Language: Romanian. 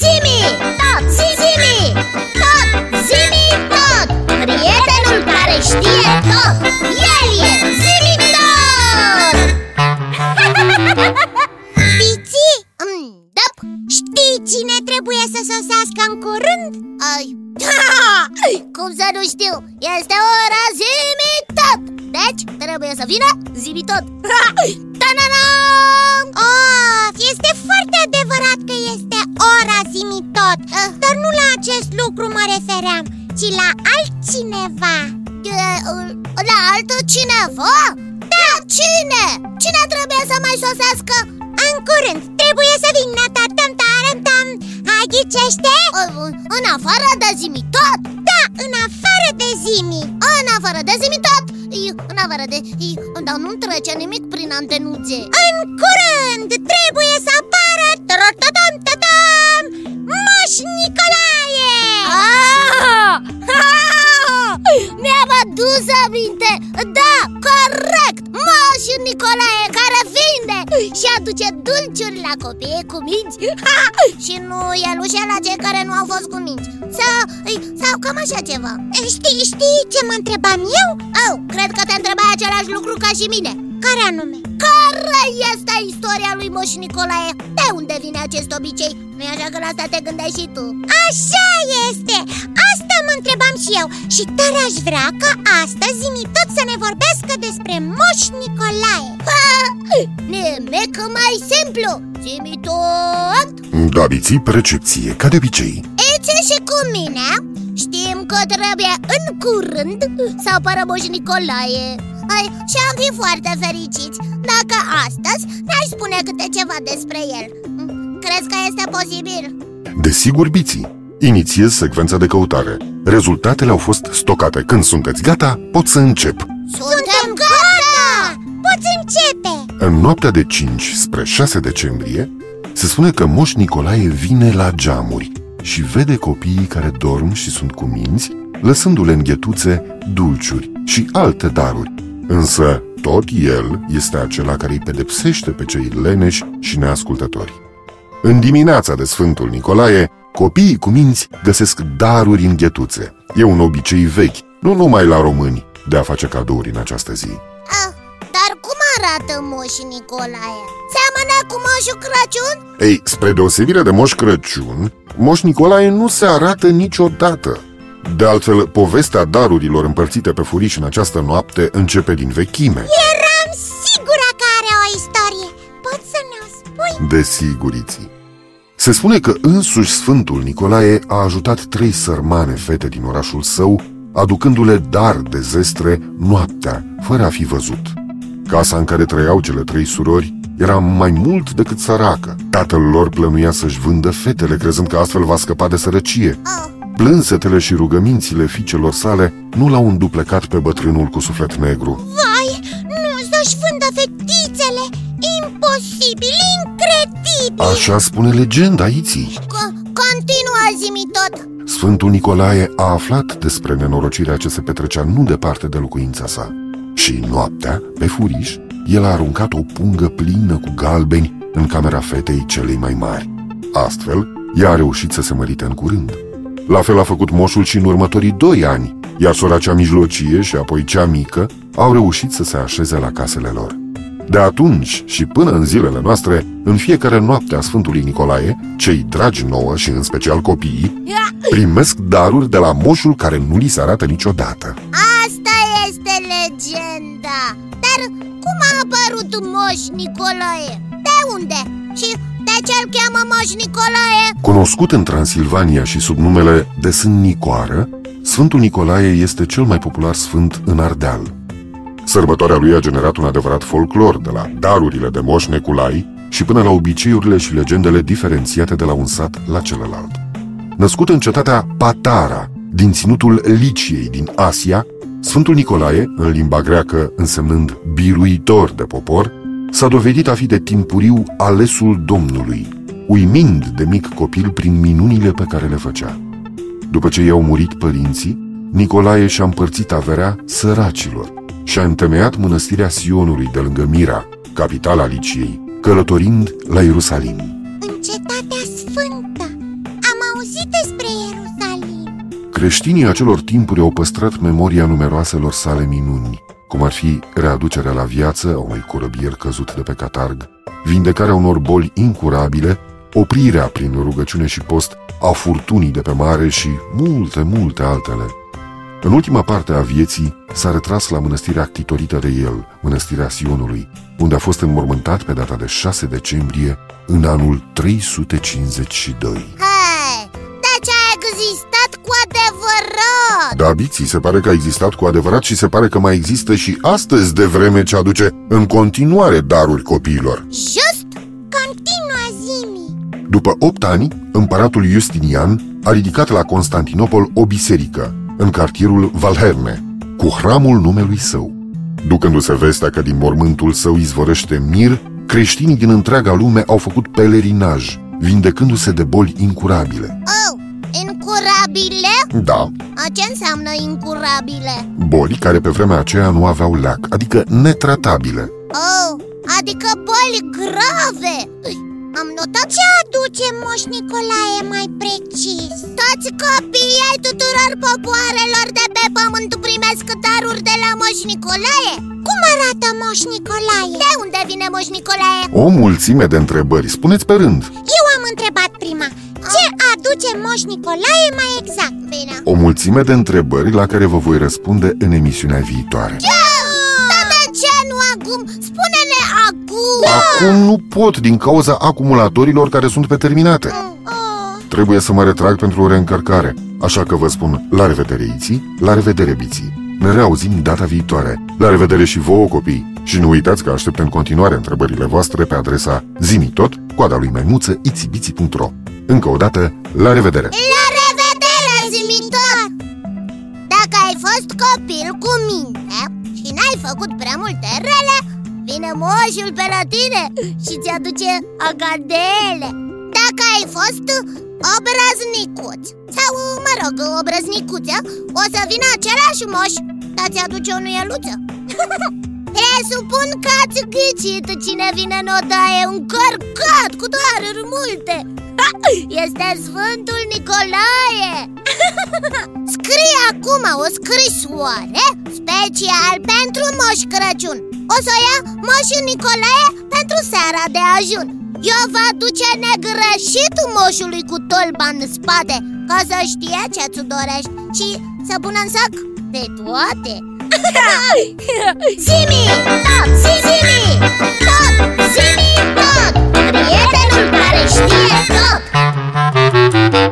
Zimi, tot, zimi, tot, zimi, tot! Prietenul care știe tot, el e zimi tot! Fiții, mm, da, știi cine trebuie să sosească în curând? Ai, cum să nu știu, este ora zimi tot! Deci trebuie să vină zimi tot Ta-da-dam! Of, este foarte adevărat că este ora zimi tot Ah. Dar nu la acest lucru mă refeream, ci la altcineva E, La altul cineva? Da, cine? Cine trebuie să mai sosească? În curând, trebuie să vină tartam taram tam Hai ghicește? În afară de zimi tot? Da, în afară de zimi În afară de zimi tot? În afară de... Dar nu trece nimic prin antenuțe În curând trebuie să apară Taratam tatam Moș Nicolae Ah! Ah! Mi-am adus aminte Da, corect Moșul Nicolae care vinde Și aduce dulciuri la copii cu minți ha! Și nu elușe la cei care nu au fost cu minți Sau, sau cam așa ceva Știi, știi ce mă întrebam eu? Oh, cred că te întrebai același lucru ca și mine Care anume? Care este istoria lui Moș Nicolae? De unde vine acest obicei? Nu-i așa că la asta te gândeai și tu? Așa este! Asta mă întrebam și eu. Și tare aș vrea ca astăzi zimi tot să ne vorbească despre Moș Nicolae. Ha! Nimic mai simplu. Zi-mi tot Da, biții, recepție, ca de obicei. Ece și cu mine? Știm că trebuie în curând Să apară Moș Nicolae. Ai, Și am fi foarte fericiți Dacă astăzi ne-ai spune câte ceva despre el. Crezi că este posibil? Desigur, biții Inițiez secvența de căutare. Rezultatele au fost stocate. Când sunteți gata, pot să încep. Suntem gata! Poți începe! În noaptea de 5 spre 6 decembrie Se spune că Moș Nicolae vine la geamuri Și vede copiii care dorm și sunt cu minți Lăsându-le în ghetuțe dulciuri și alte daruri. Însă tot el este acela care îi pedepsește pe cei leneși și neascultători. În dimineața de Sfântul Nicolae, copiii cu minți găsesc daruri în ghetuțe. E un obicei vechi, nu numai la români, de a face cadouri în această zi. Ah, dar cum arată Moș Nicolae? Seamănă cu Moșul Crăciun? Ei, spre deosebire de Moș Crăciun, Moș Nicolae nu se arată niciodată. De altfel, povestea darurilor împărțite pe furiș în această noapte începe din vechime. Eram sigură că are o istorie Poți să ne-o spui? Desiguriții. Se spune că însuși Sfântul Nicolae a ajutat trei sărmane fete din orașul său, aducându-le dar de zestre noaptea, fără a fi văzut. Casa în care trăiau cele trei surori era mai mult decât săracă. Tatăl lor plănuia să-și vândă fetele, crezând că astfel va scăpa de sărăcie. Oh, Plânsetele și rugămințile fiicelor sale nu l-au înduplecat pe bătrânul cu suflet negru. Vai, nu să-și vândă fetițele Imposibil, incredibil Așa spune legenda Iții. co- continuă zi-mi tot Sfântul Nicolae a aflat despre nenorocirea ce se petrecea nu departe de locuința sa. Și noaptea, pe furiș, el a aruncat o pungă plină cu galbeni în camera fetei celei mai mari. Astfel, ea a reușit să se mărite în curând. La fel a făcut moșul și în următorii doi ani, iar sora cea mijlocie și apoi cea mică au reușit să se așeze la casele lor. De atunci și până în zilele noastre, în fiecare noapte a Sfântului Nicolae, cei dragi nouă și în special copiii, primesc daruri de la moșul care nu li se arată niciodată. Asta este legenda Dar cum a apărut Moș Nicolae? De unde? Și de ce îl cheamă Moș Nicolae? Cunoscut în Transilvania și sub numele de Sânt Nicoară, Sfântul Nicolae este cel mai popular sfânt în Ardeal. Sărbătoarea lui a generat un adevărat folclor, de la darurile de moș Neculai și până la obiceiurile și legendele diferențiate de la un sat la celălalt. Născut în cetatea Patara, din ținutul Liciei din Asia, Sfântul Nicolae, în limba greacă însemnând biruitor de popor, s-a dovedit a fi de timpuriu alesul Domnului, uimind de mic copil prin minunile pe care le făcea. După ce i-au murit părinții, Nicolae și-a împărțit averea săracilor și a întemeiat mănăstirea Sionului de lângă Mira, capitala Liciei, călătorind la Ierusalim. În cetatea sfântă spre Ierusalim Creștinii acelor timpuri au păstrat memoria numeroaselor sale minuni, cum ar fi readucerea la viață a unui curăbier căzut de pe catarg, vindecarea unor boli incurabile, oprirea prin rugăciune și post a furtunii de pe mare și multe, multe altele. În ultima parte a vieții s-a retras la mănăstirea actitorită de el, mănăstirea Sionului, unde a fost înmormântat pe data de 6 decembrie în anul 352. Hai, deci a existat cu adevărat Da, Biții, se pare că a existat cu adevărat și se pare că mai există și astăzi de vreme ce aduce în continuare daruri copiilor. Just? Continuă zimi După 8 ani, împăratul Justinian a ridicat la Constantinopol o biserică, în cartierul Valherne, cu hramul numelui său. Ducându-se vestea că din mormântul său izvorăște mir, creștinii din întreaga lume au făcut pelerinaj, vindecându-se de boli incurabile. Oh, incurabile? Da, A, ce înseamnă incurabile? boli care pe vremea aceea nu aveau leac, adică netratabile. Oh, adică boli grave Ui, Am notat Ce aduce Moș Nicolae mai precis? Toți copiii ai tuturor popoarelor de pe pământ primesc daruri de la Moș Nicolae Cum arată Moș Nicolae? De unde vine Moș Nicolae? O mulțime de întrebări, spuneți pe rând. Eu am întrebat prima Ce aduce Moș Nicolae mai exact? Bine O mulțime de întrebări la care vă voi răspunde în emisiunea viitoare. Dar de ce nu acum? Spune-ne acum Acum nu pot din cauza acumulatorilor care sunt pe terminate. Oh, Trebuie să mă retrag pentru o reîncărcare. Așa că vă spun la revedere Iții, la revedere Biții. Ne reauzim data viitoare. La revedere și vouă copii. Și nu uitați că aștept în continuare întrebările voastre pe adresa zimitot, coada lui maimuță, itibiții.ro Încă o dată, la revedere! La revedere, zimitor! Dacă ai fost copil cu minte și n-ai făcut prea multe rele Vine moșul pe la tine și ți-aduce agadele. Dacă ai fost obraznicuț Sau, mă rog, obrăznicuță O să vină același moș, dar ți-aduce o nuieluță. Presupun că ați ghicit cine vine în odaie încărcat cu daruri multe. Ha! Este Sfântul Nicolae. Scrie acum o scrisoare special pentru Moș Crăciun. O să o ia Moșul Nicolae pentru seara de ajun. Eu va duce negreșit moșului cu tolba în spate Ca să știe ce-ți dorești Și să pună în sac pe toate. Zimi, tot, zimi, tot, zimi, tot. Prietenul care știe tot